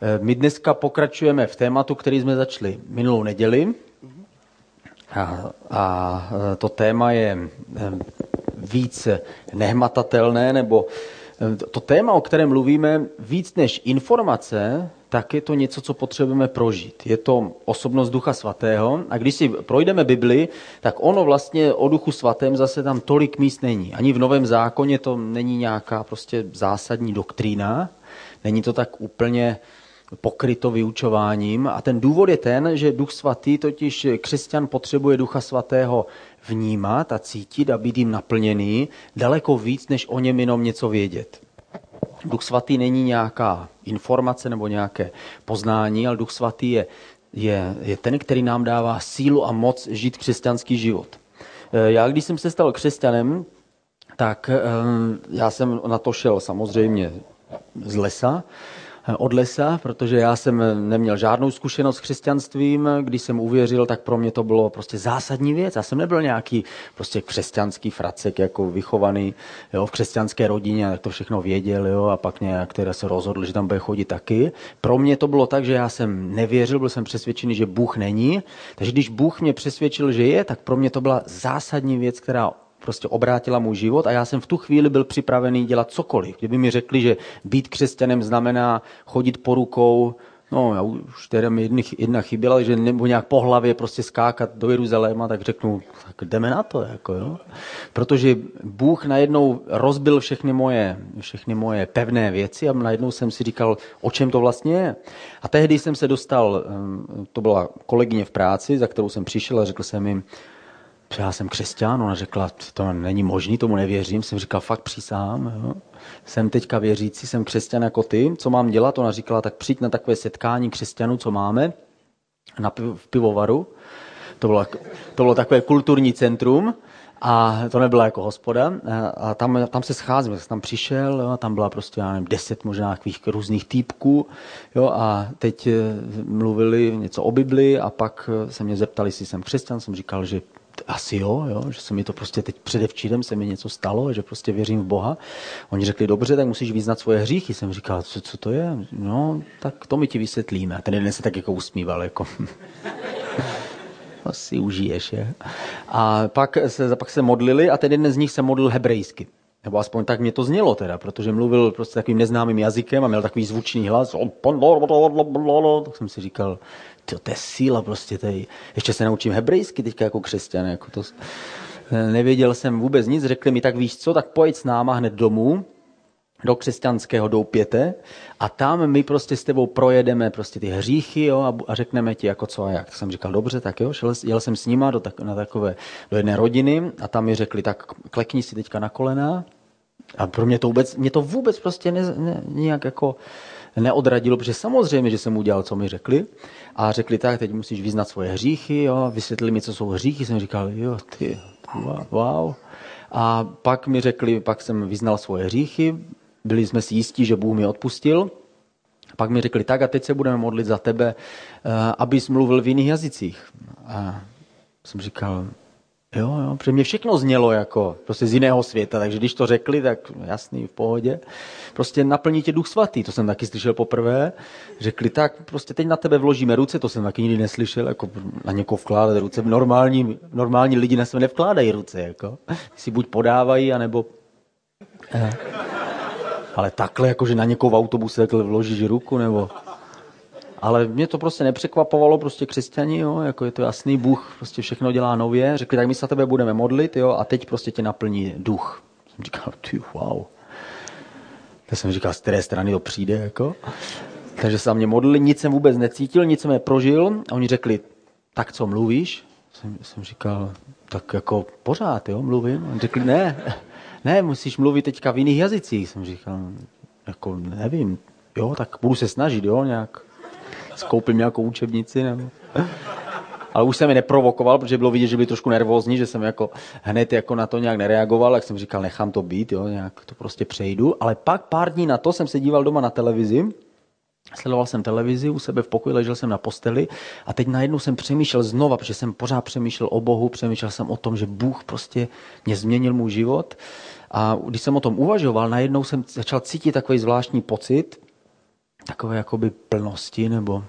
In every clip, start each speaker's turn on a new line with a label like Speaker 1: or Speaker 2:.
Speaker 1: Eh, my dneska pokračujeme v tématu, který jsme začali minulou neděli. A, a eh, to téma je eh, víc nehmatatelné, nebo to téma, o kterém mluvíme, víc než informace, tak je to něco, co potřebujeme prožít. Je to osobnost Ducha Svatého a když si projdeme Bibli, tak ono vlastně o Duchu Svatém zase tam tolik míst není. Ani v Novém zákoně to není nějaká prostě zásadní doktrína, není to tak úplně pokryto vyučováním. A ten důvod je ten, že Duch Svatý, totiž křesťan potřebuje Ducha Svatého vnímat a cítit a být jim naplněný daleko víc, než o něm jenom něco vědět. Duch Svatý není nějaká informace nebo nějaké poznání, ale Duch Svatý je, je, je ten, který nám dává sílu a moc žít křesťanský život. Eh, já, když jsem se stal křesťanem, tak eh, já jsem na to šel samozřejmě z lesa, od lesa, protože já jsem neměl žádnou zkušenost s křesťanstvím. Když jsem uvěřil, tak pro mě to bylo prostě zásadní věc. Já jsem nebyl nějaký prostě křesťanský fracek, jako vychovaný jo, v křesťanské rodině, jak to všechno věděl jo, a pak nějak teda se rozhodl, že tam bude chodit taky. Pro mě to bylo tak, že já jsem nevěřil, byl jsem přesvědčený, že Bůh není. Takže když Bůh mě přesvědčil, že je, tak pro mě to byla zásadní věc, která prostě obrátila můj život a já jsem v tu chvíli byl připravený dělat cokoliv. Kdyby mi řekli, že být křesťanem znamená chodit po rukou, no já už teda mi jedna chyběla, že nebo nějak po hlavě prostě skákat do Jeruzaléma, tak řeknu, tak jdeme na to, jako jo. Protože Bůh najednou rozbil všechny moje, všechny moje pevné věci a najednou jsem si říkal, o čem to vlastně je. A tehdy jsem se dostal, to byla kolegyně v práci, za kterou jsem přišel a řekl jsem jim, já jsem křesťan, ona řekla, to není možný, tomu nevěřím. Jsem říkal, fakt přísám, jo. jsem teďka věřící, jsem křesťan jako ty, co mám dělat? Ona říkala, tak přijď na takové setkání křesťanů, co máme na, v pivovaru. To bylo, to bylo takové kulturní centrum, a to nebyla jako hospoda. A tam, tam se scházím, jsem tam přišel, jo, tam byla prostě, já nevím, deset možná takových různých týpků. Jo, a teď eh, mluvili něco o Bibli a pak eh, se mě zeptali, jestli jsem křesťan. Jsem říkal, že asi jo, jo, že se mi to prostě teď předevčírem se mi něco stalo, že prostě věřím v Boha. Oni řekli, dobře, tak musíš vyznat svoje hříchy. Jsem říkal, co, co to je? No, tak to my ti vysvětlíme. A ten jeden se tak jako usmíval, jako asi užiješ, je. A pak se, pak se modlili a ten jeden z nich se modlil hebrejsky. Nebo aspoň tak mě to znělo teda, protože mluvil prostě takovým neznámým jazykem a měl takový zvučný hlas. Tak jsem si říkal, to, to je síla prostě tady. Ještě se naučím hebrejsky teďka jako křesťan. Jako to, nevěděl jsem vůbec nic, řekli mi, tak víš co, tak pojď s náma hned domů, do křesťanského doupěte a tam my prostě s tebou projedeme prostě ty hříchy jo, a, a řekneme ti jako co a jak. Tak jsem říkal, dobře, tak jo, šel, jel jsem s nima do, tak, na takové, do jedné rodiny a tam mi řekli, tak klekni si teďka na kolena a pro mě to vůbec, mě to vůbec prostě ne, ne, nějak jako neodradilo, protože samozřejmě, že jsem udělal, co mi řekli a řekli tak, teď musíš vyznat svoje hříchy, jo, vysvětlili mi, co jsou hříchy, jsem říkal, jo, ty, wow. A pak mi řekli, pak jsem vyznal svoje hříchy, byli jsme si jistí, že Bůh mi odpustil, pak mi řekli, tak a teď se budeme modlit za tebe, eh, abys mluvil v jiných jazycích. A jsem říkal, Jo, jo, protože mě všechno znělo jako prostě z jiného světa, takže když to řekli, tak jasný, v pohodě. Prostě naplní tě duch svatý, to jsem taky slyšel poprvé. Řekli tak, prostě teď na tebe vložíme ruce, to jsem taky nikdy neslyšel, jako na někoho vkládat ruce. Normální, normální lidi na sebe nevkládají ruce, jako. Si buď podávají, anebo... Eh. Ale takhle, jako že na někoho v autobuse takhle vložíš ruku, nebo ale mě to prostě nepřekvapovalo, prostě křesťani, jo, jako je to jasný, Bůh prostě všechno dělá nově. Řekli, tak my se tebe budeme modlit, jo, a teď prostě tě naplní duch. Jsem říkal, ty, wow. Tak jsem říkal, z které strany to přijde, jako. Takže se mě modlili, nic jsem vůbec necítil, nic jsem neprožil. A oni řekli, tak co mluvíš? Jsem, jsem říkal, tak jako pořád, jo, mluvím. Oni řekli, ne, ne, musíš mluvit teďka v jiných jazycích. Jsem říkal, jako nevím, jo, tak budu se snažit, jo, nějak skoupím nějakou učebnici. Nebo... Ale už jsem je neprovokoval, protože bylo vidět, že byli trošku nervózní, že jsem jako hned jako na to nějak nereagoval, jak jsem říkal, nechám to být, jo, nějak to prostě přejdu. Ale pak pár dní na to jsem se díval doma na televizi, Sledoval jsem televizi u sebe v pokoji, ležel jsem na posteli a teď najednou jsem přemýšlel znova, protože jsem pořád přemýšlel o Bohu, přemýšlel jsem o tom, že Bůh prostě mě změnil můj život. A když jsem o tom uvažoval, najednou jsem začal cítit takový zvláštní pocit, takové jakoby plnosti, nebo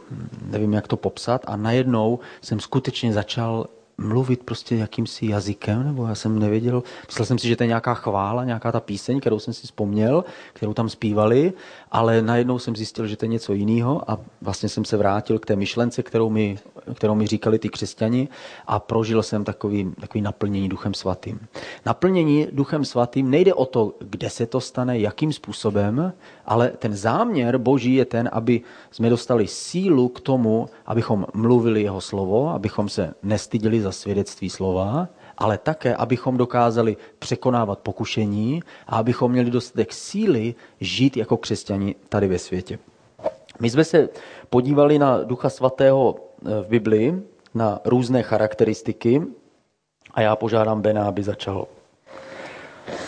Speaker 1: nevím, jak to popsat. A najednou jsem skutečně začal mluvit prostě jakýmsi jazykem, nebo já jsem nevěděl, myslel jsem si, že to je nějaká chvála, nějaká ta píseň, kterou jsem si vzpomněl, kterou tam zpívali, ale najednou jsem zjistil, že to je něco jiného a vlastně jsem se vrátil k té myšlence, kterou mi, kterou mi říkali ty křesťani a prožil jsem takový, takový naplnění duchem svatým. Naplnění duchem svatým nejde o to, kde se to stane, jakým způsobem, ale ten záměr boží je ten, aby jsme dostali sílu k tomu, abychom mluvili jeho slovo, abychom se nestydili za svědectví slova, ale také, abychom dokázali překonávat pokušení a abychom měli dostatek síly žít jako křesťani tady ve světě. My jsme se podívali na Ducha Svatého eh, v Biblii, na různé charakteristiky a já požádám Bena, aby začal.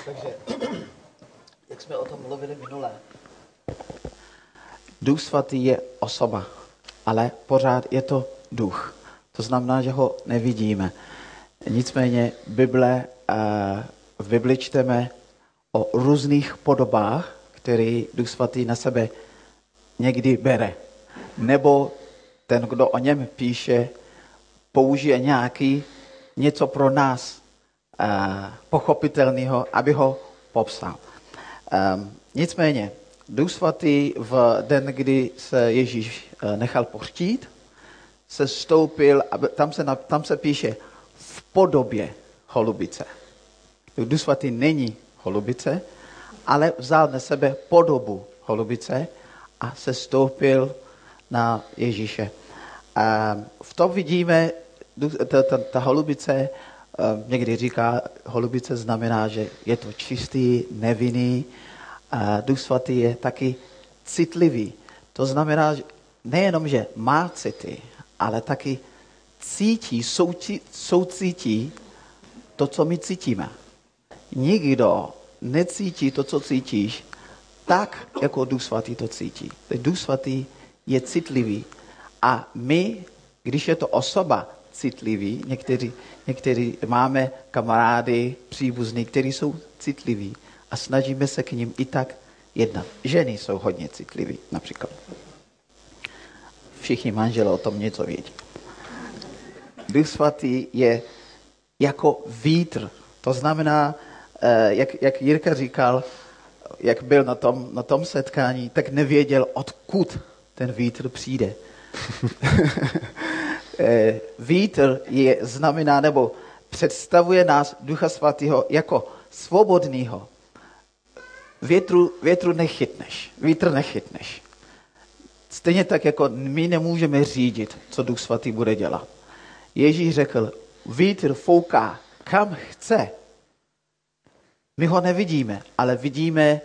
Speaker 2: Takže, jak jsme o tom mluvili minule, Duch Svatý je osoba, ale pořád je to duch. To znamená, že ho nevidíme. Nicméně Bible, eh, v Bibli čteme o různých podobách, které Duch Svatý na sebe někdy bere. Nebo ten, kdo o něm píše, použije nějaký něco pro nás uh, pochopitelného, aby ho popsal. Um, nicméně, Duch Svatý v den, kdy se Ježíš uh, nechal pochtít, se stoupil, tam se, tam se píše v podobě holubice. Duch Svatý není holubice, ale vzal na sebe podobu holubice a se stoupil na Ježíše. A v tom vidíme, ta, ta, ta holubice, někdy říká, holubice znamená, že je to čistý, nevinný. A Duch Svatý je taky citlivý. To znamená, že nejenom, že má city, ale taky cítí, soucí, soucítí to, co my cítíme. Nikdo necítí to, co cítíš, tak, jako Duch Svatý to cítí. Duch Svatý je citlivý. A my, když je to osoba citlivý, někteří, někteří máme kamarády, příbuzní, kteří jsou citliví a snažíme se k ním i tak jednat. Ženy jsou hodně citliví, například. Všichni manželé o tom něco vědí. Duch svatý je jako vítr. To znamená, eh, jak, jak Jirka říkal, jak byl na tom, na tom setkání, tak nevěděl, odkud ten vítr přijde. Eh, vítr je, znamená, nebo představuje nás Ducha Svatého jako svobodného. Větru, větru nechytneš, vítr nechytneš. Stejně tak, jako my nemůžeme řídit, co Duch Svatý bude dělat. Ježíš řekl, vítr fouká kam chce. My ho nevidíme, ale vidíme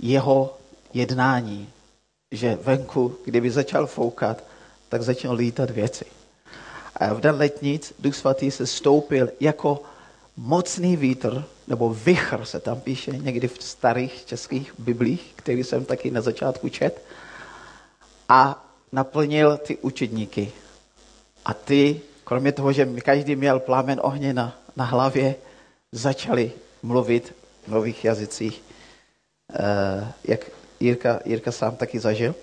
Speaker 2: jeho jednání, že venku, kdyby začal foukat, tak začnou lítat věci. A v den letnic Duch Svatý se stoupil jako mocný vítr, nebo vichr se tam píše někdy v starých českých biblích, který jsem taky na začátku čet a naplnil ty učedníky. A ty, kromě toho, že každý měl plámen ohně na, na hlavě, začali mluvit v nových jazycích, uh, jak Jirka, Jirka sám taky zažil.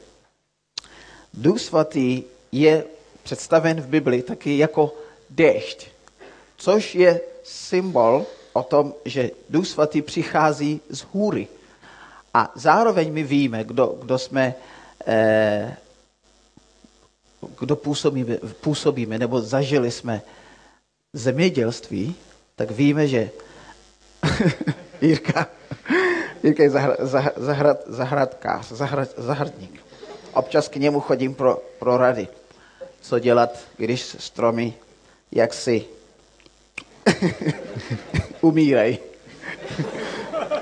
Speaker 2: Duch svatý je představen v Bibli taky jako déšť, což je symbol o tom, že Duch svatý přichází z hůry. A zároveň my víme, kdo, kdo jsme Eh, kdo působíme, působíme nebo zažili jsme zemědělství, tak víme, že Jirka, Jirka je zahr, zahr, zahrad, zahradkář, zahrad, zahradník. Občas k němu chodím pro, pro rady, co dělat, když stromy jaksi umírají.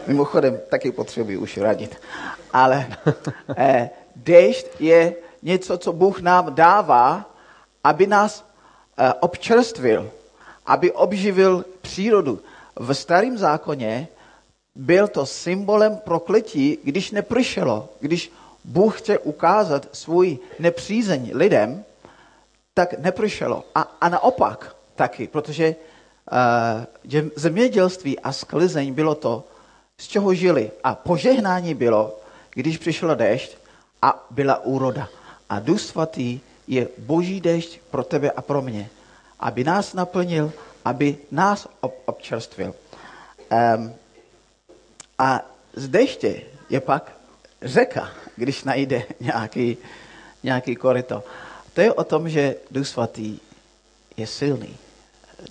Speaker 2: Mimochodem, taky potřebuji už radit. Ale eh, Déšť je něco, co Bůh nám dává, aby nás eh, občerstvil, aby obživil přírodu. V starém zákoně byl to symbolem prokletí, když nepršelo, když Bůh chce ukázat svůj nepřízeň lidem, tak nepršelo. A, a naopak taky, protože uh, zemědělství a sklizeň bylo to, z čeho žili. A požehnání bylo, když přišlo déšť a byla úroda. A Duch Svatý je boží dešť pro tebe a pro mě, aby nás naplnil, aby nás ob- občerstvil. Um, a z deště je pak řeka, když najde nějaký, nějaký koryto. To je o tom, že Duch Svatý je silný.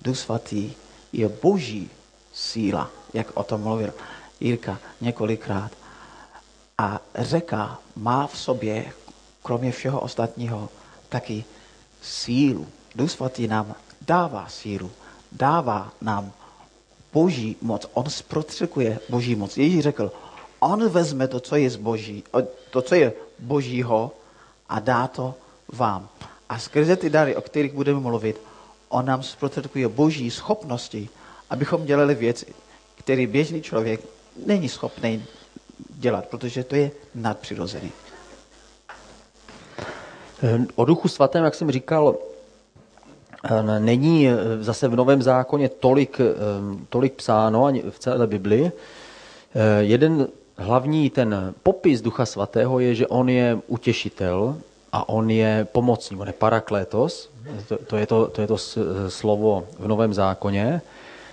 Speaker 2: Duch Svatý je boží síla, jak o tom mluvil Jirka několikrát. A řeka má v sobě, kromě všeho ostatního, taky sílu. Duch Svatý nám dává sílu, dává nám boží moc. On zprostředkuje boží moc. Ježíš řekl, on vezme to, co je z boží, to, co je božího a dá to vám. A skrze ty dary, o kterých budeme mluvit, on nám zprostředkuje boží schopnosti, abychom dělali věci, které běžný člověk není schopný dělat, protože to je nadpřirozený.
Speaker 1: O duchu svatém, jak jsem říkal, není zase v Novém zákoně tolik, tolik psáno ani v celé Bibli. Jeden hlavní ten popis ducha svatého je, že on je utěšitel a on je pomocník, on je paraklétos, to, to, je to, to je to slovo v Novém zákoně.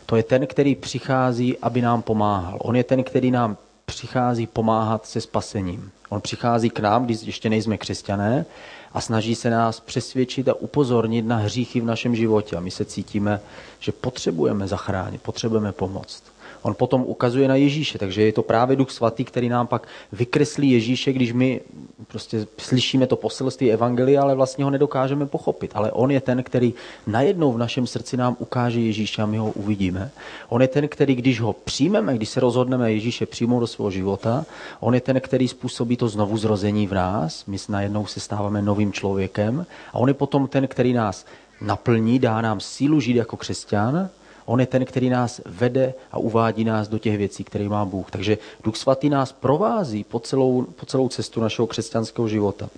Speaker 1: To je ten, který přichází, aby nám pomáhal. On je ten, který nám přichází pomáhat se spasením. On přichází k nám, když ještě nejsme křesťané, a snaží se nás přesvědčit a upozornit na hříchy v našem životě. A my se cítíme, že potřebujeme zachránit, potřebujeme pomoct. On potom ukazuje na Ježíše, takže je to právě Duch Svatý, který nám pak vykreslí Ježíše, když my prostě slyšíme to poselství Evangelia, ale vlastně ho nedokážeme pochopit. Ale on je ten, který najednou v našem srdci nám ukáže Ježíše a my ho uvidíme. On je ten, který, když ho přijmeme, když se rozhodneme Ježíše přijmout do svého života, on je ten, který způsobí to znovu zrození v nás. My najednou se stáváme novým člověkem a on je potom ten, který nás naplní, dá nám sílu žít jako křesťan, On je ten, který nás vede a uvádí nás do těch věcí, které má Bůh. Takže Duch Svatý nás provází po celou, po celou cestu našeho křesťanského života.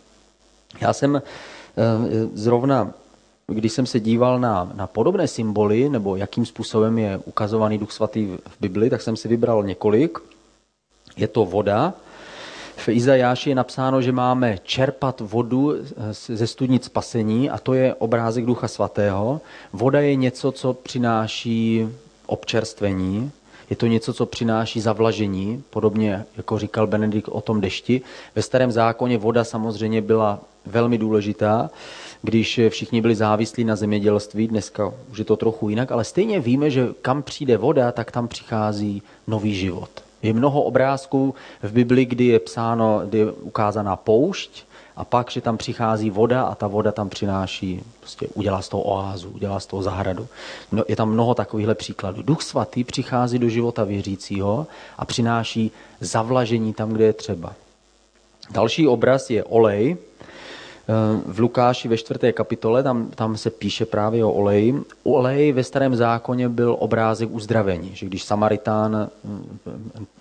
Speaker 1: Já jsem eh, zrovna, když jsem se díval na, na podobné symboly, nebo jakým způsobem je ukazovaný Duch Svatý v Bibli, tak jsem si vybral několik. Je to voda, v Izajáši je napsáno, že máme čerpat vodu ze studnic spasení a to je obrázek Ducha Svatého. Voda je něco, co přináší občerstvení, je to něco, co přináší zavlažení, podobně jako říkal Benedikt o tom dešti. Ve starém zákoně voda samozřejmě byla velmi důležitá, když všichni byli závislí na zemědělství, dneska už je to trochu jinak, ale stejně víme, že kam přijde voda, tak tam přichází nový život. Je mnoho obrázků v Bibli, kdy je psáno, kdy je ukázaná poušť a pak, že tam přichází voda a ta voda tam přináší, prostě udělá z toho oázu, udělá z toho zahradu. No, je tam mnoho takovýchhle příkladů. Duch svatý přichází do života věřícího a přináší zavlažení tam, kde je třeba. Další obraz je olej, v Lukáši ve čtvrté kapitole, tam, tam se píše právě o oleji. Olej ve starém zákoně byl obrázek uzdravení, že když Samaritán mm,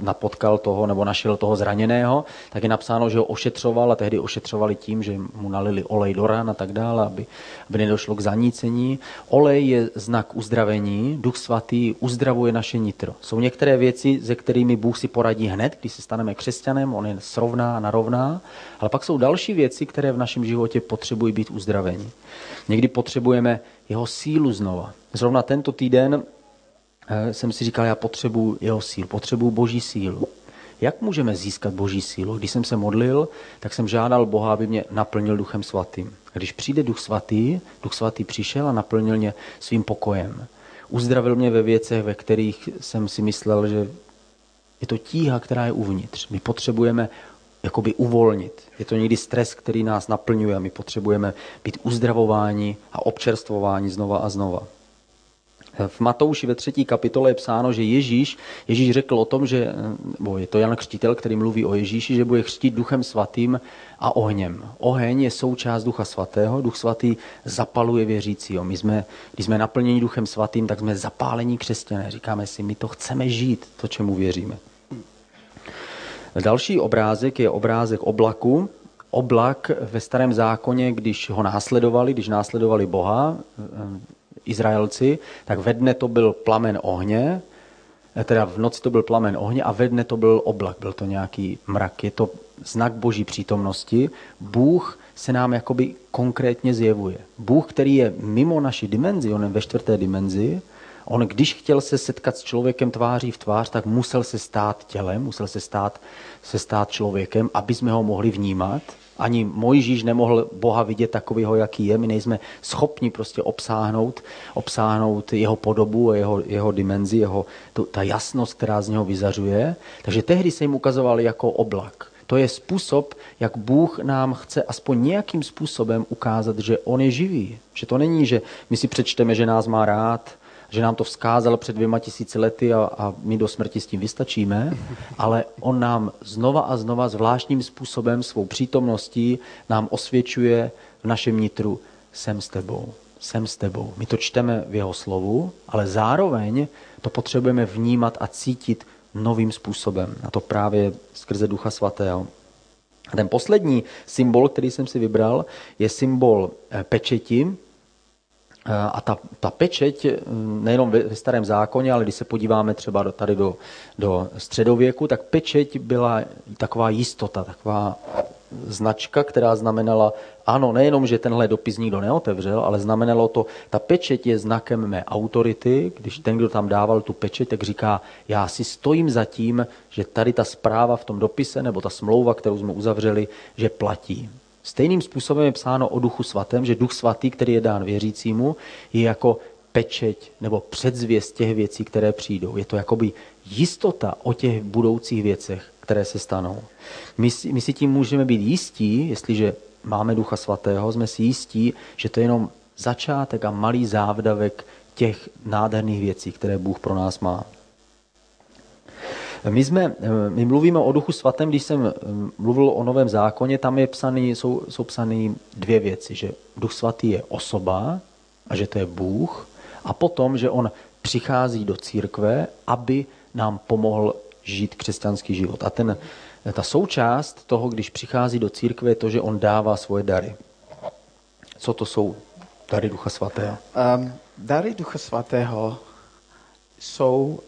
Speaker 1: napotkal toho nebo našel toho zraněného, tak je napsáno, že ho ošetřoval a tehdy ošetřovali tím, že mu nalili olej do ran a tak dále, aby, aby nedošlo k zanícení. Olej je znak uzdravení, Duch Svatý uzdravuje naše nitro. Jsou některé věci, se kterými Bůh si poradí hned, když se staneme křesťanem, on je srovná a narovná, ale pak jsou další věci, které v našem životě životě potřebují být uzdraveni. Někdy potřebujeme jeho sílu znova. Zrovna tento týden eh, jsem si říkal, já potřebuji jeho sílu, potřebuji boží sílu. Jak můžeme získat boží sílu? Když jsem se modlil, tak jsem žádal Boha, aby mě naplnil duchem svatým. Když přijde duch svatý, duch svatý přišel a naplnil mě svým pokojem. Uzdravil mě ve věcech, ve kterých jsem si myslel, že je to tíha, která je uvnitř. My potřebujeme jakoby uvolnit. Je to někdy stres, který nás naplňuje a my potřebujeme být uzdravováni a občerstvováni znova a znova. V Matouši ve třetí kapitole je psáno, že Ježíš, Ježíš řekl o tom, že, bo je to Jan Křtitel, který mluví o Ježíši, že bude křtít duchem svatým a ohněm. Oheň je součást ducha svatého, duch svatý zapaluje věřícího. My jsme, když jsme naplněni duchem svatým, tak jsme zapálení křesťané. Říkáme si, my to chceme žít, to, čemu věříme. Další obrázek je obrázek oblaku. Oblak ve starém zákoně, když ho následovali, když následovali Boha, eh, Izraelci, tak ve dne to byl plamen ohně, eh, teda v noci to byl plamen ohně a ve dne to byl oblak, byl to nějaký mrak. Je to znak boží přítomnosti, Bůh se nám jakoby konkrétně zjevuje. Bůh, který je mimo naši dimenzi, on je ve čtvrté dimenzi, on když chtěl se setkat s člověkem tváří v tvář, tak musel se stát tělem, musel se stát, se stát člověkem, aby jsme ho mohli vnímat. Ani Mojžíš nemohl Boha vidět takového, jaký je. My nejsme schopni prostě obsáhnout, obsáhnout jeho podobu, jeho, jeho dimenzi, jeho, to, ta jasnost, která z něho vyzařuje. Takže tehdy se jim ukazoval jako oblak. To je způsob, jak Bůh nám chce aspoň nějakým způsobem ukázat, že On je živý. Že to není, že my si přečteme, že nás má rád, že nám to vzkázal před dvěma tisíci lety a, a my do smrti s tím vystačíme, ale on nám znova a znova zvláštním způsobem svou přítomností nám osvědčuje v našem nitru jsem s tebou, jsem s tebou. My to čteme v jeho slovu, ale zároveň to potřebujeme vnímat a cítit novým způsobem. A to právě skrze Ducha Svatého. A ten poslední symbol, který jsem si vybral, je symbol eh, pečeti, a ta, ta pečeť, eh, nejenom ve starém zákoně, ale když se podíváme třeba do, tady do, do středověku, tak pečeť byla taková jistota, taková značka, která znamenala, ano, nejenom, že tenhle dopis nikdo neotevřel, ale znamenalo to, ta pečeť je znakem mé autority, když ten, kdo tam dával tu pečeť, tak říká, já si stojím za tím, že tady ta zpráva v tom dopise, nebo ta smlouva, kterou jsme uzavřeli, že platí. Stejným způsobem je psáno o duchu svatém, že duch svatý, který je dán věřícímu, je jako pečeť nebo předzvěst těch věcí, které přijdou. Je to jakoby jistota o těch budoucích věcech, které se stanou. My, my si tím můžeme být jistí, jestliže máme ducha svatého, jsme si jistí, že to je jenom začátek a malý závdavek těch nádherných věcí, které Bůh pro nás má. My, jsme, my mluvíme o Duchu Svatém, když jsem mluvil o Novém zákoně, tam je psaný, jsou, jsou psané dvě věci, že Duch Svatý je osoba a že to je Bůh a potom, že on přichází do církve, aby nám pomohl žít křesťanský život. A ten, ta součást toho, když přichází do církve, je to, že on dává svoje dary. Co to jsou dary Ducha Svatého?
Speaker 2: Um, dary Ducha Svatého jsou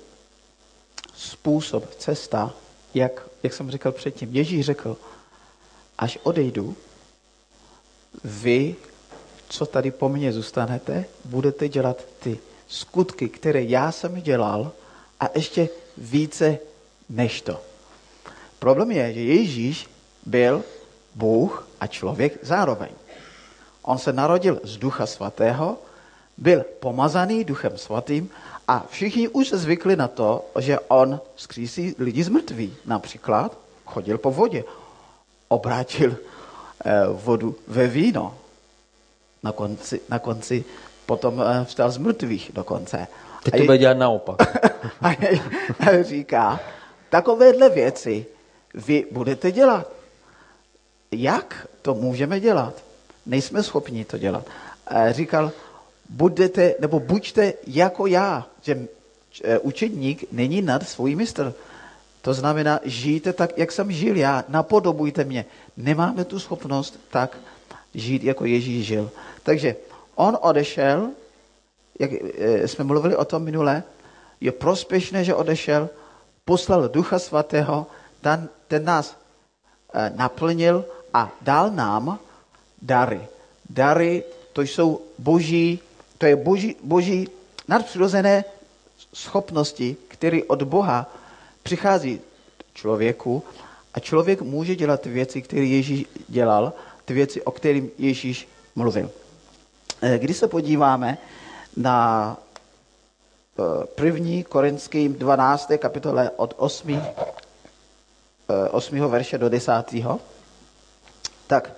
Speaker 2: způsob, cesta, jak, jak jsem říkal předtím. Ježíš řekl, až odejdu, vy, co tady po mně zůstanete, budete dělat ty skutky, které já jsem dělal a ještě více než to. Problém je, že Ježíš byl Bůh a člověk zároveň. On se narodil z Ducha Svatého, byl pomazaný Duchem Svatým a všichni už se zvykli na to, že on skřísí lidi z mrtví. Například chodil po vodě, obrátil eh, vodu ve víno. Na konci, na konci potom eh, vstal z mrtvých dokonce.
Speaker 1: Teď to bude dělat naopak.
Speaker 2: a, a říká, takovéhle věci vy budete dělat. Jak to můžeme dělat? Nejsme schopni to dělat. A říkal, budete, nebo buďte jako já, že eh, učedník není nad svůj mistr. To znamená, žijte tak, jak jsem žil já, napodobujte mě. Nemáme tu schopnost tak žít, jako Ježíš žil. Takže on odešel, jak eh, jsme mluvili o tom minule, je prospěšné, že odešel, poslal Ducha Svatého, ten, ten nás eh, naplnil a dal nám dary. Dary, to jsou boží to je boží, boží nadpřirozené schopnosti, které od Boha přichází člověku a člověk může dělat věci, které Ježíš dělal, ty věci, o kterým Ježíš mluvil. Eh, když se podíváme na eh, první korinským 12. kapitole od 8. 8. Eh, verše do 10. tak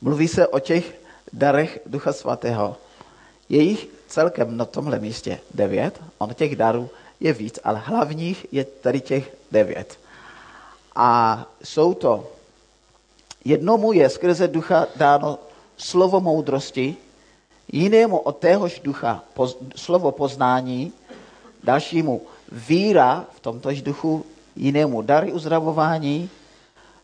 Speaker 2: mluví se o těch darech Ducha Svatého. Je jich celkem na tomhle místě devět, on těch darů je víc, ale hlavních je tady těch devět. A jsou to, jednomu je skrze ducha dáno slovo moudrosti, jinému od téhož ducha poz, slovo poznání, dalšímu víra v tomtož duchu, jinému dary uzdravování.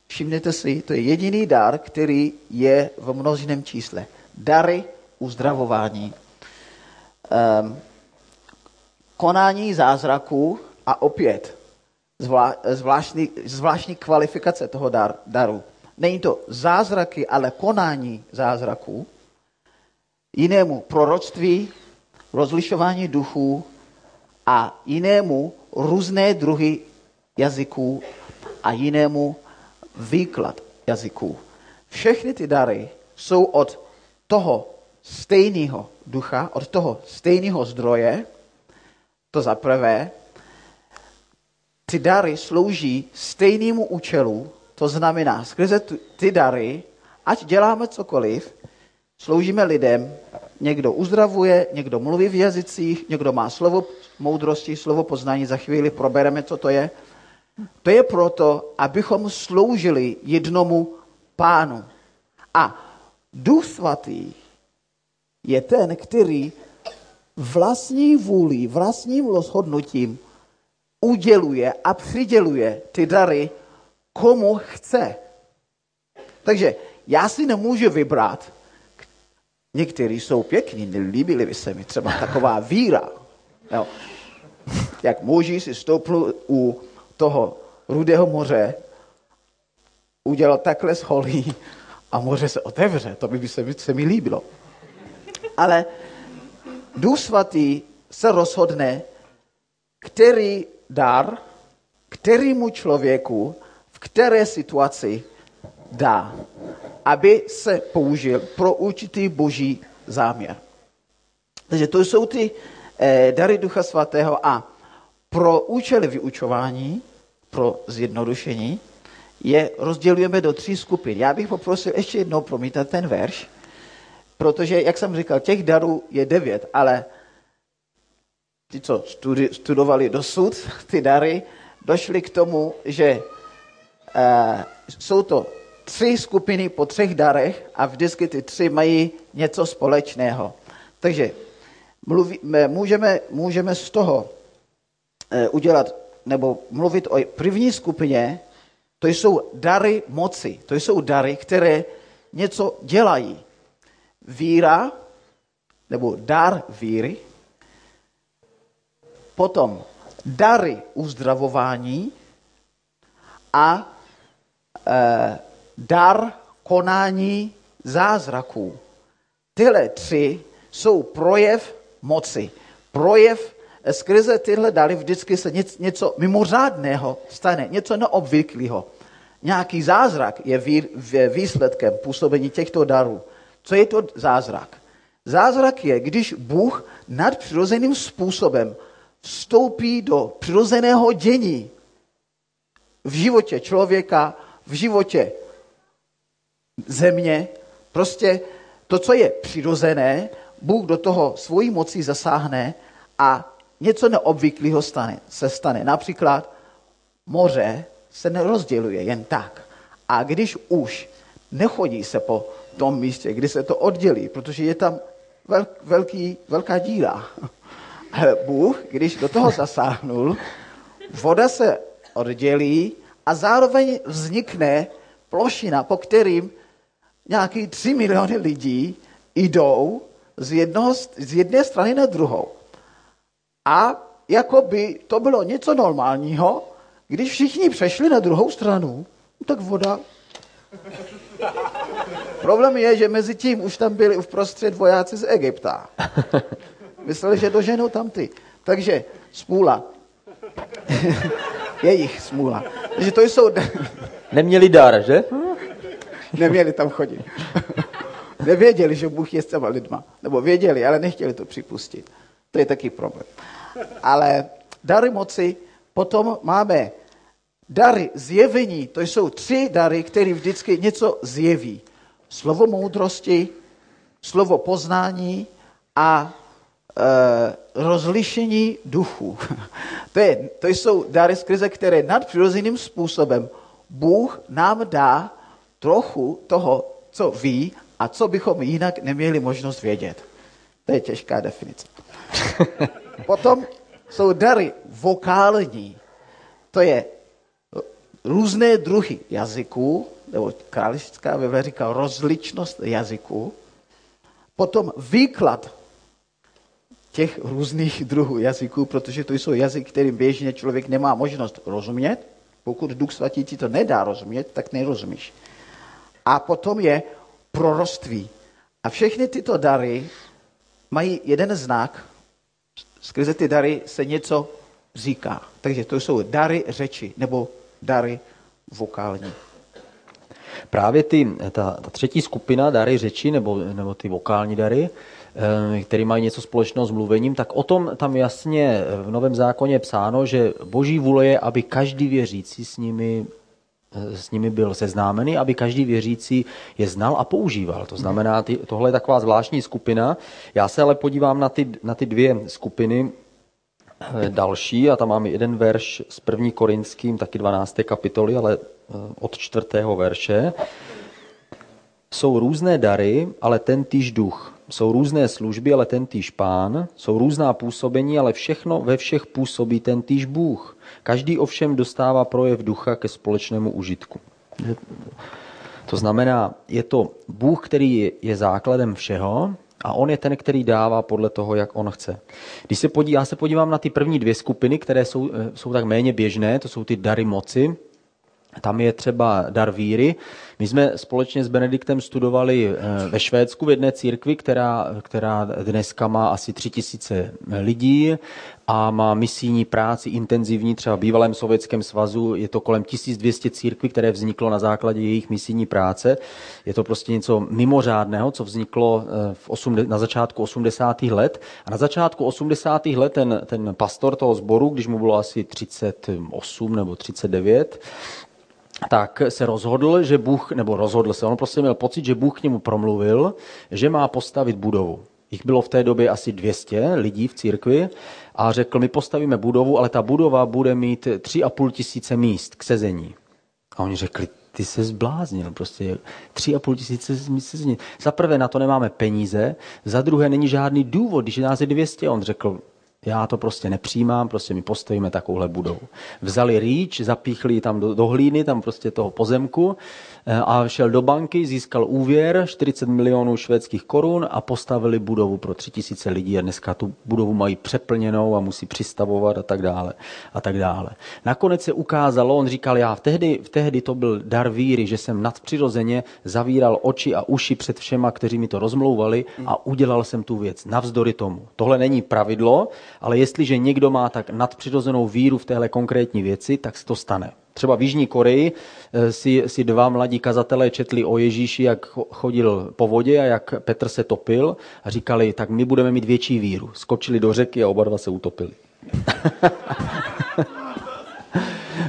Speaker 2: Všimněte si, to je jediný dar, který je v množném čísle. Dary uzdravování konání zázraků a opět zvlá, zvláštní, zvláštní kvalifikace toho dar, daru. Není to zázraky, ale konání zázraků. Jinému proroctví, rozlišování duchů a jinému různé druhy jazyků a jinému výklad jazyků. Všechny ty dary jsou od toho stejného ducha, od toho stejného zdroje, to za prvé, ty dary slouží stejnému účelu, to znamená, skrze ty dary, ať děláme cokoliv, sloužíme lidem, někdo uzdravuje, někdo mluví v jazycích, někdo má slovo moudrosti, slovo poznání, za chvíli probereme, co to je. To je proto, abychom sloužili jednomu pánu. A Duch Svatý je ten, který vlastní vůli, vlastním rozhodnutím uděluje a přiděluje ty dary, komu chce. Takže já si nemůžu vybrat, někteří jsou pěkní, nelíbili by se mi třeba taková víra. Jo. Jak muži si stoupl u toho rudého moře, udělal takhle z holí a moře se otevře. To by se, se mi líbilo. Ale Duch Svatý se rozhodne, který dar, kterýmu člověku, v které situaci dá, aby se použil pro určitý boží záměr. Takže to jsou ty eh, dary Ducha Svatého a pro účely vyučování, pro zjednodušení, je rozdělujeme do tří skupin. Já bych poprosil ještě jednou promítat ten verš, protože, jak jsem říkal, těch darů je devět, ale ti, co studi- studovali dosud ty dary, došli k tomu, že uh, jsou to tři skupiny po třech darech a vždycky ty tři mají něco společného. Takže mluví, můžeme, můžeme z toho uh, udělat nebo mluvit o první skupině, to jsou dary moci, to jsou dary, které něco dělají. Víra, nebo dar víry, potom dary uzdravování a e, dar konání zázraků. Tyhle tři jsou projev moci. Projev e, skrze tyhle dary vždycky se něco mimořádného stane, něco neobvyklého. Nějaký zázrak je výsledkem působení těchto darů. Co je to zázrak? Zázrak je, když Bůh nadpřirozeným způsobem vstoupí do přirozeného dění v životě člověka, v životě země. Prostě to, co je přirozené, Bůh do toho svojí mocí zasáhne a něco neobvyklého stane, se stane. Například moře se nerozděluje jen tak. A když už nechodí se po tom místě, kdy se to oddělí, protože je tam velký, velká díra. Bůh, když do toho zasáhnul, voda se oddělí a zároveň vznikne plošina, po kterým nějaký tři miliony lidí jdou z, jednoho, z jedné strany na druhou. A jako by to bylo něco normálního, když všichni přešli na druhou stranu, tak voda. Problém je, že mezi tím už tam byli uprostřed vojáci z Egypta. Mysleli, že doženou tam ty. Takže smůla. Jejich smůla. Takže to jsou...
Speaker 1: Neměli dar, že?
Speaker 2: Neměli tam chodit. Nevěděli, že Bůh je s těma lidma. Nebo věděli, ale nechtěli to připustit. To je taky problém. Ale dary moci, potom máme dary zjevení. To jsou tři dary, které vždycky něco zjeví. Slovo moudrosti, slovo poznání a Eh, rozlišení duchu. To, je, to jsou dary skrze, které nadpřirozeným způsobem Bůh nám dá trochu toho, co ví a co bychom jinak neměli možnost vědět. To je těžká definice. Potom jsou dary vokální. To je různé druhy jazyků, nebo králická Bible říká rozličnost jazyků. Potom výklad těch různých druhů jazyků, protože to jsou jazyky, kterým běžně člověk nemá možnost rozumět. Pokud Duch Svatý ti to nedá rozumět, tak nerozumíš. a potom je proroství. A všechny tyto dary mají jeden znak, skrze ty dary se něco říká. Takže to jsou dary řeči nebo dary vokální.
Speaker 1: Právě ty, ta, ta třetí skupina, dary řeči nebo, nebo ty vokální dary, eh, které mají něco společného s mluvením, tak o tom tam jasně v Novém zákoně je psáno, že boží vůle je, aby každý věřící s nimi eh, s nimi byl seznámený, aby každý věřící je znal a používal. To znamená, ty, tohle je taková zvláštní skupina. Já se ale podívám na ty, na ty dvě skupiny další a tam máme jeden verš s první korinským, taky 12. kapitoly, ale od čtvrtého verše. Jsou různé dary, ale ten týž duch. Jsou různé služby, ale ten týž pán. Jsou různá působení, ale všechno ve všech působí ten týž Bůh. Každý ovšem dostává projev ducha ke společnému užitku. To znamená, je to Bůh, který je základem všeho a on je ten, který dává podle toho, jak on chce. Když se podí, já se podívám na ty první dvě skupiny, které jsou, eh, jsou tak méně běžné, to jsou ty dary moci, tam je třeba dar víry. My jsme společně s Benediktem studovali eh, ve Švédsku v jedné církvi, která, která dneska má asi tři tisíce lidí a má misijní práci intenzivní, třeba v bývalém Sovětském svazu je to kolem 1200 církví, které vzniklo na základě jejich misijní práce. Je to prostě něco mimořádného, co vzniklo eh, v osm, na začátku 80. let. A na začátku 80. let ten, ten pastor toho sboru, když mu bylo asi 38 nebo 39, tak se rozhodl, že Bůh, nebo rozhodl se, on prostě měl pocit, že Bůh k němu promluvil, že má postavit budovu. Jich bylo v té době asi 200 lidí v církvi a řekl, my postavíme budovu, ale ta budova bude mít 3,5 tisíce míst k sezení. A oni řekli, ty se zbláznil, prostě tři a půl tisíce míst sezení. Za prvé na to nemáme peníze, za druhé není žádný důvod, když nás je 200. On řekl, já to prostě nepřijímám, prostě my postavíme takovouhle budovu. Vzali rýč, zapíchli tam do, do hlíny, tam prostě toho pozemku a šel do banky, získal úvěr 40 milionů švédských korun a postavili budovu pro 3000 lidí a dneska tu budovu mají přeplněnou a musí přistavovat a tak dále. A tak dále. Nakonec se ukázalo, on říkal, já v tehdy, v tehdy to byl dar víry, že jsem nadpřirozeně zavíral oči a uši před všema, kteří mi to rozmlouvali a udělal jsem tu věc navzdory tomu. Tohle není pravidlo, ale jestliže někdo má tak nadpřirozenou víru v téhle konkrétní věci, tak se to stane. Třeba v Jižní Koreji eh, si, si dva mladí kazatelé četli o Ježíši, jak chodil po vodě a jak Petr se topil a říkali, tak my budeme mít větší víru. Skočili do řeky a oba dva se utopili.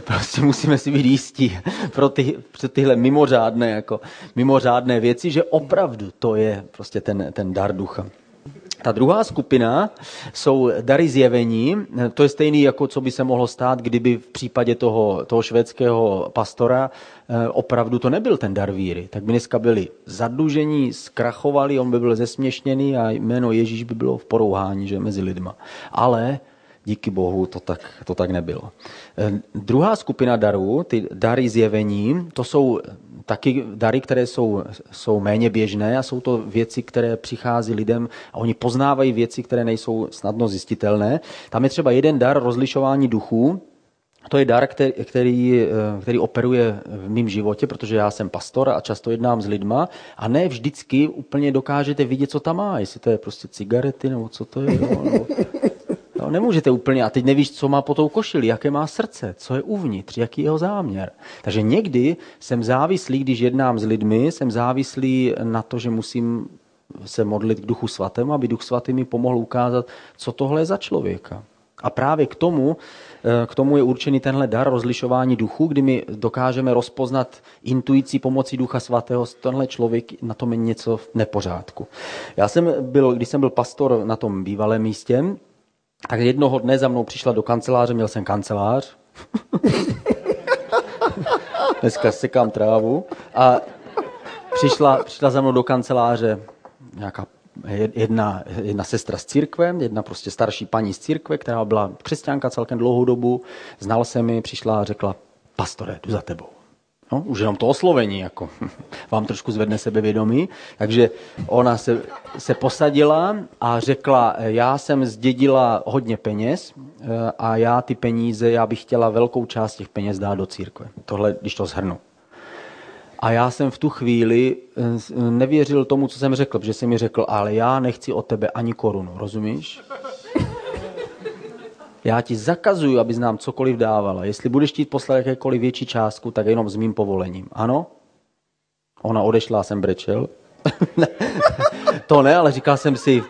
Speaker 1: prostě musíme si být jistí pro, ty, pro tyhle mimořádné, jako, mimořádné věci, že opravdu to je prostě ten, ten dar ducha. Ta druhá skupina jsou dary zjevení. To je stejný, jako co by se mohlo stát, kdyby v případě toho, toho švédského pastora eh, opravdu to nebyl ten dar víry. Tak by dneska byli zadlužení, zkrachovali, on by byl zesměšněný a jméno Ježíš by bylo v porouhání že, mezi lidma. Ale díky Bohu to tak, to tak nebylo. Eh, druhá skupina darů, ty dary zjevení, to jsou taky dary, které jsou, jsou méně běžné a jsou to věci, které přichází lidem a oni poznávají věci, které nejsou snadno zjistitelné. Tam je třeba jeden dar rozlišování duchů, to je dar, který, který, eh, který operuje v mém životě, protože já jsem pastor a často jednám s lidma a ne vždycky úplně dokážete vidět, co tam má, jestli to je prostě cigarety nebo co to je. Jo, nebo Nemůžete úplně, a teď nevíš, co má po tou košili, jaké má srdce, co je uvnitř, jaký je jeho záměr. Takže někdy jsem závislý, když jednám s lidmi, jsem závislý na to, že musím se modlit k Duchu Svatému, aby Duch Svatý mi pomohl ukázat, co tohle je za člověka. A právě k tomu, eh, k tomu je určený tenhle dar rozlišování duchu, kdy my dokážeme rozpoznat intuicí pomocí Ducha Svatého, tenhle člověk na tom je něco v nepořádku. Já jsem byl, když jsem byl pastor na tom bývalém místě, tak jednoho dne za mnou přišla do kanceláře, měl jsem kancelář. Dneska sekám trávu. A přišla, přišla za mnou do kanceláře nějaká jedna, jedna sestra z církve, jedna prostě starší paní z církve, která byla křesťanka celkem dlouhou dobu. Znal se mi, přišla a řekla, pastore, jdu za tebou. No, už jenom to oslovení jako, vám trošku zvedne sebevědomí. Takže ona se, se posadila a řekla, já jsem zdědila hodně peněz eh, a já ty peníze, já bych chtěla velkou část těch peněz dát do církve. Tohle, když to zhrnu. A já jsem v tu chvíli eh, nevěřil tomu, co jsem řekl, protože jsem mi řekl, ale já nechci od tebe ani korunu, rozumíš? Já ti zakazuju, abys nám cokoliv dávala. Jestli budeš chtít poslat jakékoliv větší částku, tak jenom s mým povolením. Ano? Ona odešla a jsem brečel. to ne, ale říkal jsem si,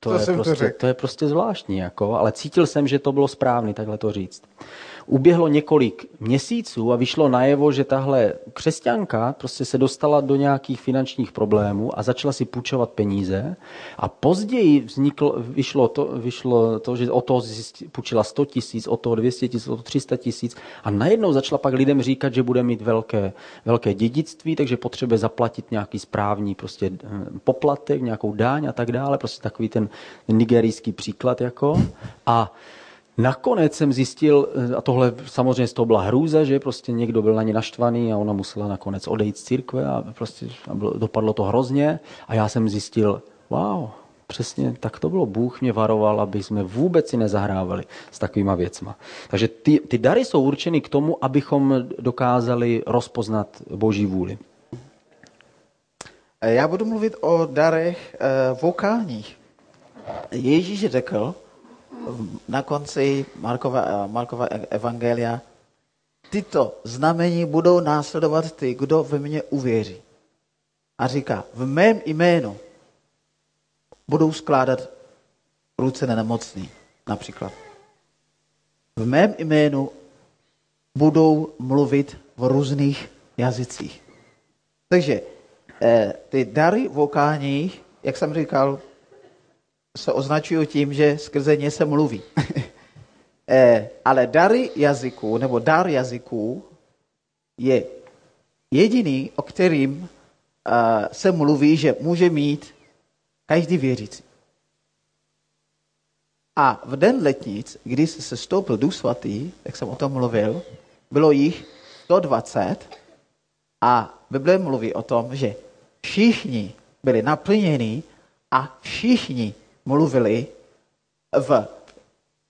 Speaker 1: to, to, je, prostě, to, to je prostě zvláštní, jako, ale cítil jsem, že to bylo správné takhle to říct uběhlo několik měsíců a vyšlo najevo, že tahle křesťanka prostě se dostala do nějakých finančních problémů a začala si půjčovat peníze. A později vzniklo, vyšlo, to, vyšlo to, že o to půjčila 100 tisíc, o to 200 tisíc, o to 300 tisíc. A najednou začala pak lidem říkat, že bude mít velké, velké dědictví, takže potřebuje zaplatit nějaký správní prostě eh, poplatek, nějakou dáň a tak dále, prostě takový ten nigerijský příklad jako. A Nakonec jsem zjistil, a tohle samozřejmě z toho byla hrůza, že prostě někdo byl na ně naštvaný a ona musela nakonec odejít z církve a prostě dopadlo to hrozně. A já jsem zjistil, wow, přesně tak to bylo. Bůh mě varoval, aby jsme vůbec si nezahrávali s takovýma věcma. Takže ty, ty dary jsou určeny k tomu, abychom dokázali rozpoznat Boží vůli.
Speaker 2: Já budu mluvit o darech eh, vokálních. Ježíš řekl, na konci Markova, Markova evangelia, tyto znamení budou následovat ty, kdo ve mně uvěří. A říká, v mém jménu budou skládat ruce na nemocný, například. V mém jménu budou mluvit v různých jazycích. Takže eh, ty dary vokální, jak jsem říkal, se označují tím, že skrze ně se mluví. eh, ale dary jazyků, nebo dar jazyků je jediný, o kterým uh, se mluví, že může mít každý věřící. A v den letnic, když se stoupil Duch Svatý, jak jsem o tom mluvil, bylo jich 120 a Bible mluví o tom, že všichni byli naplněni a všichni mluvili v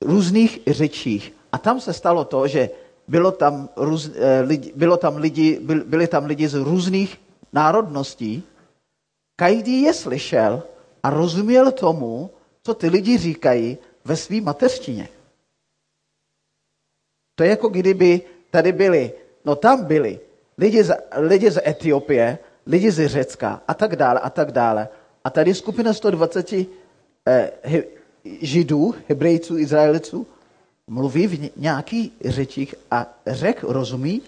Speaker 2: různých řečích. A tam se stalo to, že bylo tam, růz, eh, lidi, bylo tam lidi, byl, byli tam lidi z různých národností. Každý je slyšel a rozuměl tomu, co ty lidi říkají ve své mateřštině. To je jako kdyby tady byli, no tam byli lidi z, lidi z Etiopie, lidi z Řecka a tak dále a tak dále. A tady skupina 120 eh, he, židů, hebrejců, izraelců, mluví v nějakých řečích a řek rozumí,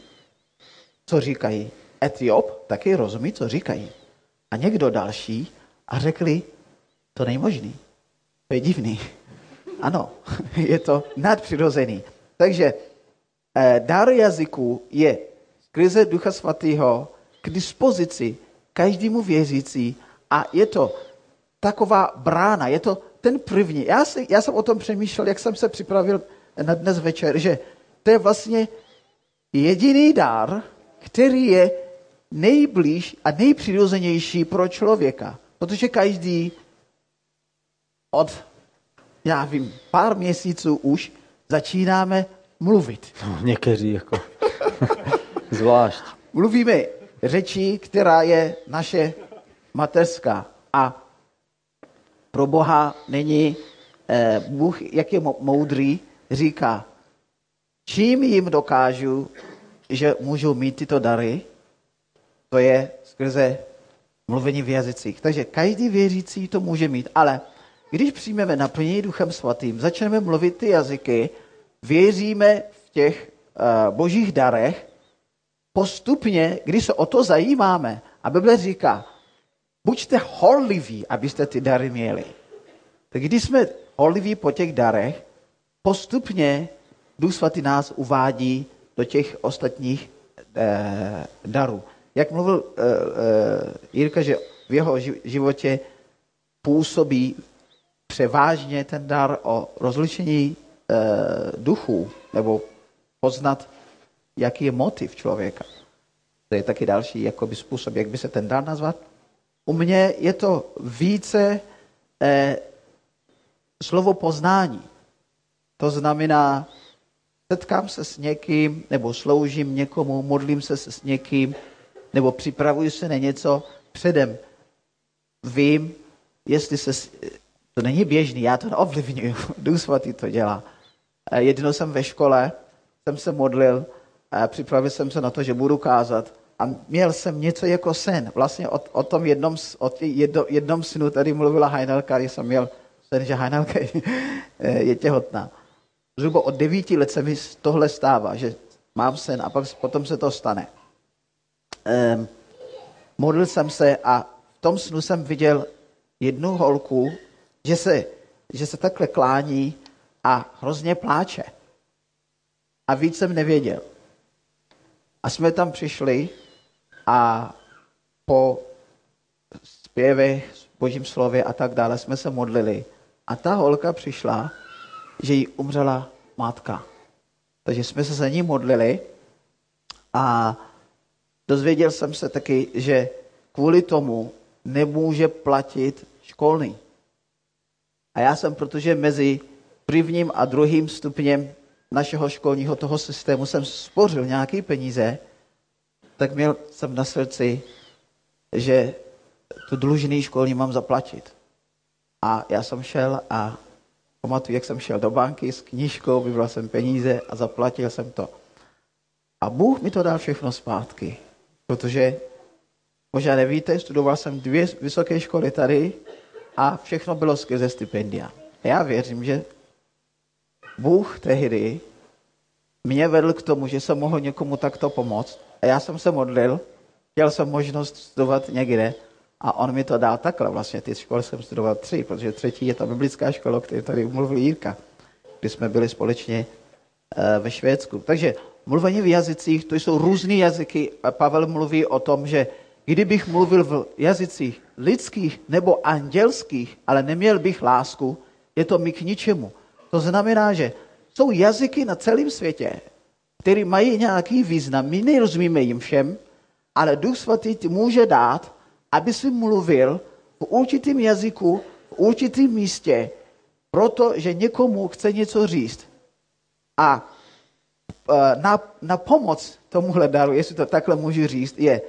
Speaker 2: co říkají. Etiop taky rozumí, co říkají. A někdo další a řekli, to není možný. To je divný. Ano, je to nadpřirozený. Takže eh, dar jazyku je skrze Ducha Svatého k dispozici každému věřící a je to taková brána, je to ten první. Já, si, já jsem o tom přemýšlel, jak jsem se připravil na dnes večer, že to je vlastně jediný dár, který je nejblíž a nejpřirozenější pro člověka. Protože každý od, já vím, pár měsíců už začínáme mluvit.
Speaker 1: No, někteří jako zvlášť.
Speaker 2: Mluvíme řečí, která je naše mateřská. A pro Boha není, eh, Bůh, jak je moudrý, říká, čím jim dokážu, že můžou mít tyto dary, to je skrze mluvení v jazycích. Takže každý věřící to může mít, ale když přijmeme naplnění Duchem Svatým, začneme mluvit ty jazyky, věříme v těch uh, božích darech, postupně, když se o to zajímáme, a Bible říká, buďte horliví, abyste ty dary měli. Tak když jsme horliví po těch darech, postupně Duch Svatý nás uvádí do těch ostatních eh, darů. Jak mluvil eh, eh, Jirka, že v jeho životě působí převážně ten dar o rozlišení eh, duchů, nebo poznat, jaký je motiv člověka. To je taky další jakoby, způsob, jak by se ten dar nazvat. U mě je to více eh, slovo poznání. To znamená, setkám se s někým, nebo sloužím někomu, modlím se s někým, nebo připravuji se na něco předem. Vím, jestli se... To není běžný, já to neovlivňuju. Duch svatý to dělá. Jednou jsem ve škole, jsem se modlil, připravil jsem se na to, že budu kázat a měl jsem něco jako sen. Vlastně o, o tom jednom, o jedno, jednom synu tady mluvila Heinelka, když jsem měl sen, že Heinelka je těhotná. Zhruba od devíti let se mi tohle stává, že mám sen a pak potom se to stane. Um, modlil jsem se a v tom snu jsem viděl jednu holku, že se, že se takhle klání a hrozně pláče. A víc jsem nevěděl. A jsme tam přišli a po zpěvech, božím slově a tak dále jsme se modlili. A ta holka přišla, že jí umřela matka. Takže jsme se za ní modlili a dozvěděl jsem se taky, že kvůli tomu nemůže platit školný. A já jsem, protože mezi prvním a druhým stupněm našeho školního toho systému jsem spořil nějaké peníze, tak měl jsem na srdci, že tu dlužný školní mám zaplatit. A já jsem šel a pamatuju, jak jsem šel do banky s knížkou, vybral jsem peníze a zaplatil jsem to. A Bůh mi to dal všechno zpátky, protože možná nevíte, studoval jsem dvě vysoké školy tady a všechno bylo skrze stipendia. A já věřím, že Bůh tehdy mě vedl k tomu, že jsem mohl někomu takto pomoct. A já jsem se modlil, měl jsem možnost studovat někde a on mi to dal takhle. Vlastně ty školy jsem studoval tři, protože třetí je ta biblická škola, který tady mluvil Jirka, kdy jsme byli společně eh, ve Švédsku. Takže mluvení v jazycích, to jsou různé jazyky. Pavel mluví o tom, že kdybych mluvil v jazycích lidských nebo andělských, ale neměl bych lásku, je to mi k ničemu. To znamená, že jsou jazyky na celém světě, které mají nějaký význam. My nerozumíme jim všem, ale Duch Svatý ti může dát, aby si mluvil v určitém jazyku, v určitém místě, protože někomu chce něco říct. A e, na, na pomoc tomuhle daru, jestli to takhle můžu říct, je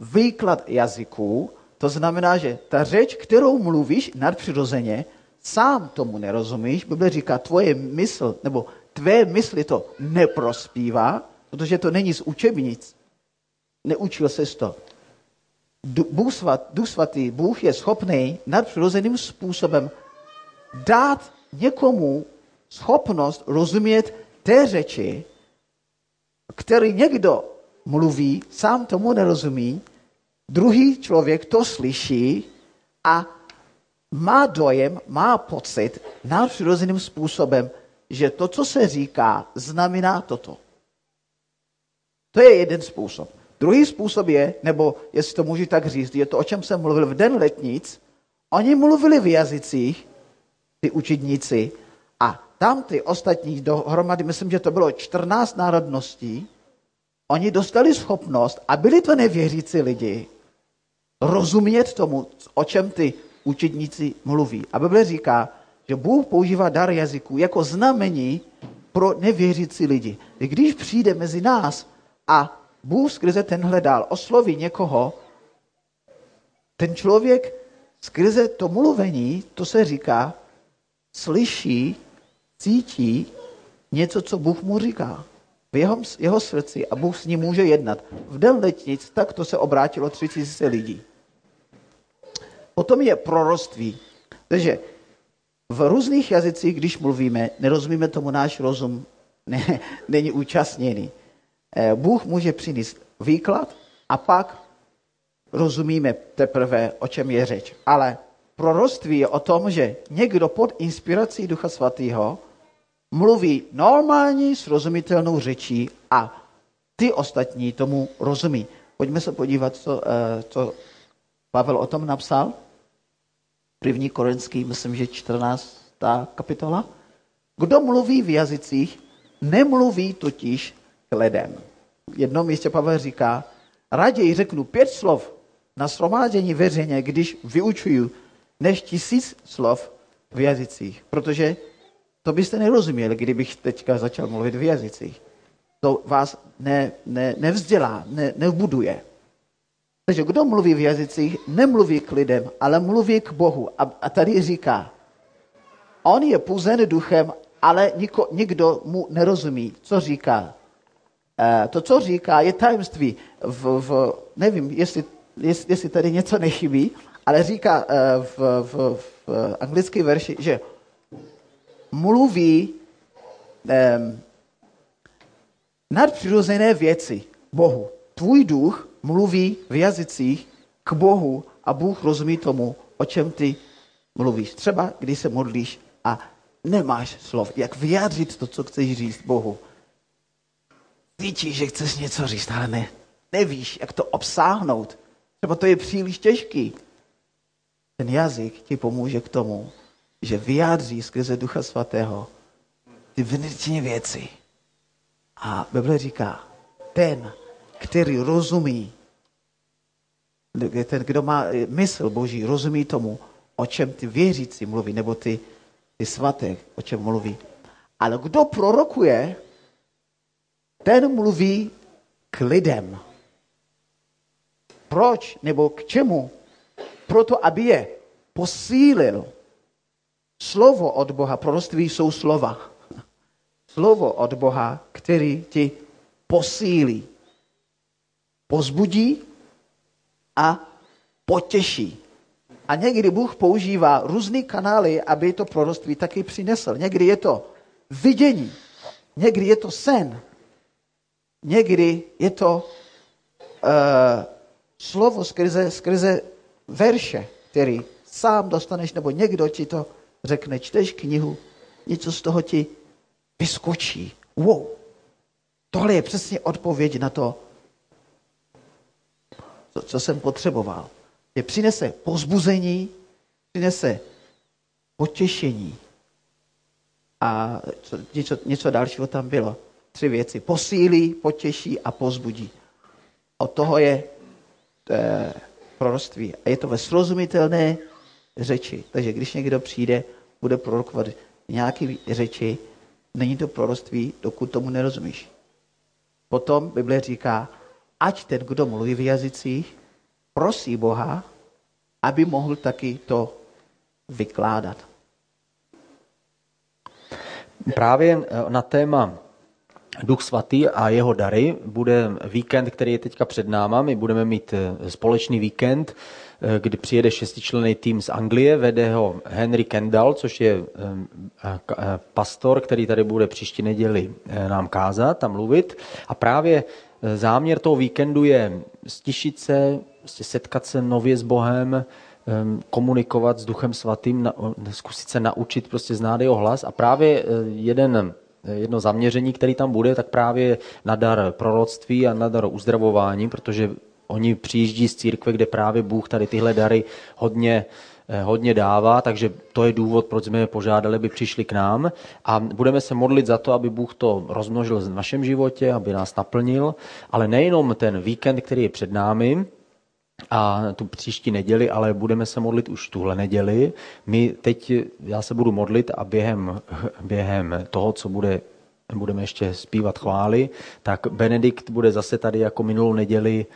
Speaker 2: výklad jazyků. To znamená, že ta řeč, kterou mluvíš nadpřirozeně, sám tomu nerozumíš, Bible říká, tvoje mysl, nebo tvé mysli to neprospívá, protože to není z učebnic. Neučil se to. Bůh, svat, Duch svatý, Bůh je schopný nadpřirozeným způsobem dát někomu schopnost rozumět té řeči, který někdo mluví, sám tomu nerozumí, druhý člověk to slyší a má dojem, má pocit nadpřirozeným způsobem, že to, co se říká, znamená toto. To je jeden způsob. Druhý způsob je, nebo jestli to můžu tak říct, je to, o čem jsem mluvil v den letnic. Oni mluvili v jazycích, ty učedníci, a tam ty ostatní dohromady, myslím, že to bylo 14 národností, oni dostali schopnost, a byli to nevěřící lidi, rozumět tomu, o čem ty učedníci mluví. A Bible říká, že Bůh používá dar jazyku jako znamení pro nevěřící lidi. Když přijde mezi nás a Bůh skrze tenhle dál osloví někoho, ten člověk skrze to mluvení, to se říká, slyší, cítí něco, co Bůh mu říká v jeho, jeho srdci a Bůh s ním může jednat. V den letnic tak to se obrátilo 3000 lidí. Potom je proroctví. Takže v různých jazycích, když mluvíme, nerozumíme tomu, náš rozum ne, není účastněný. Eh, Bůh může přinést výklad a pak rozumíme teprve, o čem je řeč. Ale proroctví je o tom, že někdo pod inspirací Ducha Svatého mluví normální, srozumitelnou řečí a ty ostatní tomu rozumí. Pojďme se podívat, co, eh, co Pavel o tom napsal. První korinský, myslím, že 14. kapitola. Kdo mluví v jazycích, nemluví totiž k lidem. V jednom místě Pavel říká, raději řeknu pět slov na shromáždění veřejně, když vyučuju, než tisíc slov v jazycích. Protože to byste nerozuměli, kdybych teďka začal mluvit v jazycích. To vás ne, ne, nevzdělá, ne, nevbuduje. Takže kdo mluví v jazycích, nemluví k lidem, ale mluví k Bohu. A, a tady říká, on je puzen duchem, ale niko, nikdo mu nerozumí, co říká. E, to, co říká, je tajemství. V, v, nevím, jestli, jestli, jestli tady něco nechybí, ale říká e, v, v, v anglické verši, že mluví e, nadpřirozené věci Bohu. Tvůj duch mluví v jazycích k Bohu a Bůh rozumí tomu, o čem ty mluvíš. Třeba když se modlíš a nemáš slov, jak vyjádřit to, co chceš říct Bohu. Cítíš, že chceš něco říct, ale ne, nevíš, jak to obsáhnout. Třeba to je příliš těžký. Ten jazyk ti pomůže k tomu, že vyjádří skrze Ducha Svatého ty vnitřní věci. A Bible říká, ten, který rozumí, ten, kdo má mysl Boží, rozumí tomu, o čem ty věřící mluví, nebo ty, ty svaté, o čem mluví. Ale kdo prorokuje, ten mluví k lidem. Proč nebo k čemu? Proto, aby je posílil. Slovo od Boha, proroctví jsou slova. Slovo od Boha, který ti posílí pozbudí a potěší. A někdy Bůh používá různé kanály, aby to proroctví taky přinesl. Někdy je to vidění, někdy je to sen, někdy je to uh, slovo skrze, skrze verše, který sám dostaneš, nebo někdo ti to řekne, čteš knihu, něco z toho ti vyskočí. Wow, tohle je přesně odpověď na to, co, co jsem potřeboval. Je přinese pozbuzení, přinese potěšení. A co, něco, něco dalšího tam bylo. Tři věci. Posílí, potěší a pozbudí. Od toho je e, proroctví. A je to ve srozumitelné řeči. Takže když někdo přijde, bude prorokovat nějaké řeči, není to proroctví, dokud tomu nerozumíš. Potom Bible říká, ať ten, kdo mluví v jazycích, prosí Boha, aby mohl taky to vykládat.
Speaker 1: Právě eh, na téma Duch svatý a jeho dary bude víkend, který je teďka před náma. My budeme mít eh, společný víkend, eh, kdy přijede šestičlenný tým z Anglie, vede ho Henry Kendall, což je pastor, který tady bude příští neděli nám kázat a mluvit. A právě záměr toho víkendu je stišit se, prostě setkat se nově s Bohem, komunikovat s Duchem Svatým, zkusit se naučit prostě znát jeho hlas. A právě eh, jeden jedno zaměření, který tam bude, tak právě na dar proroctví a na dar uzdravování, protože oni přijíždí z církve, kde právě Bůh tady tyhle dary hodně Eh, hodně dává, takže to je důvod, proč jsme je požádali, aby přišli k nám a budeme se modlit za to, aby Bůh to rozmnožil v našem životě, aby nás naplnil, ale nejenom ten víkend, který je před námi, a tu příští neděli, ale budeme se modlit už tuhle neděli. My teď, já se budu modlit a během, během toho, co bude budeme ještě zpívat chvály, tak Benedikt bude zase tady jako minulou neděli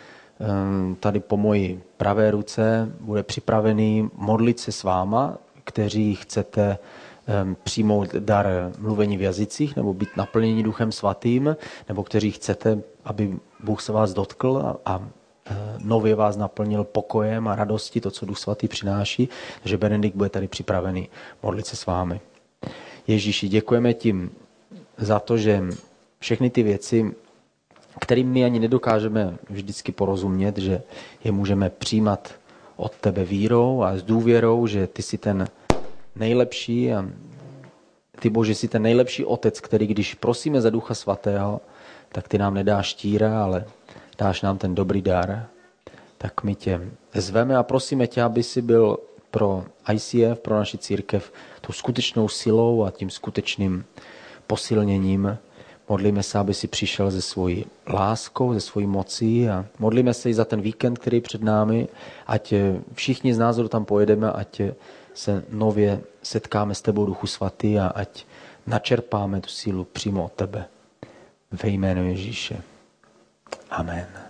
Speaker 1: tady po moji pravé ruce bude připravený modlit se s váma, kteří chcete ehm, přijmout dar mluvení v jazycích nebo být naplnění duchem svatým, nebo kteří chcete, aby Bůh se vás dotkl a, a e, nově vás naplnil pokojem a radostí, to, co Duch Svatý přináší. Takže Benedikt bude tady připravený modlit se s vámi. Ježíši, děkujeme tím za to, že všechny ty věci kterým my ani nedokážeme vždycky porozumět, že je můžeme přijímat od tebe vírou a s důvěrou, že ty jsi ten nejlepší a ty Bože jsi ten nejlepší otec, který když prosíme za Ducha Svatého, tak ty nám nedáš tíra, ale dáš nám ten dobrý dar. Tak my tě zveme a prosíme tě, aby si byl pro ICF, pro naši církev, tou skutečnou silou a tím skutečným posilněním, Modlíme se, aby si přišel ze svojí láskou, ze svojí mocí a modlíme se i za ten víkend, který je před námi, ať všichni z kdo tam pojedeme, ať se nově setkáme s tebou, Duchu Svatý, a ať načerpáme tu sílu přímo od tebe. Ve jménu Ježíše. Amen.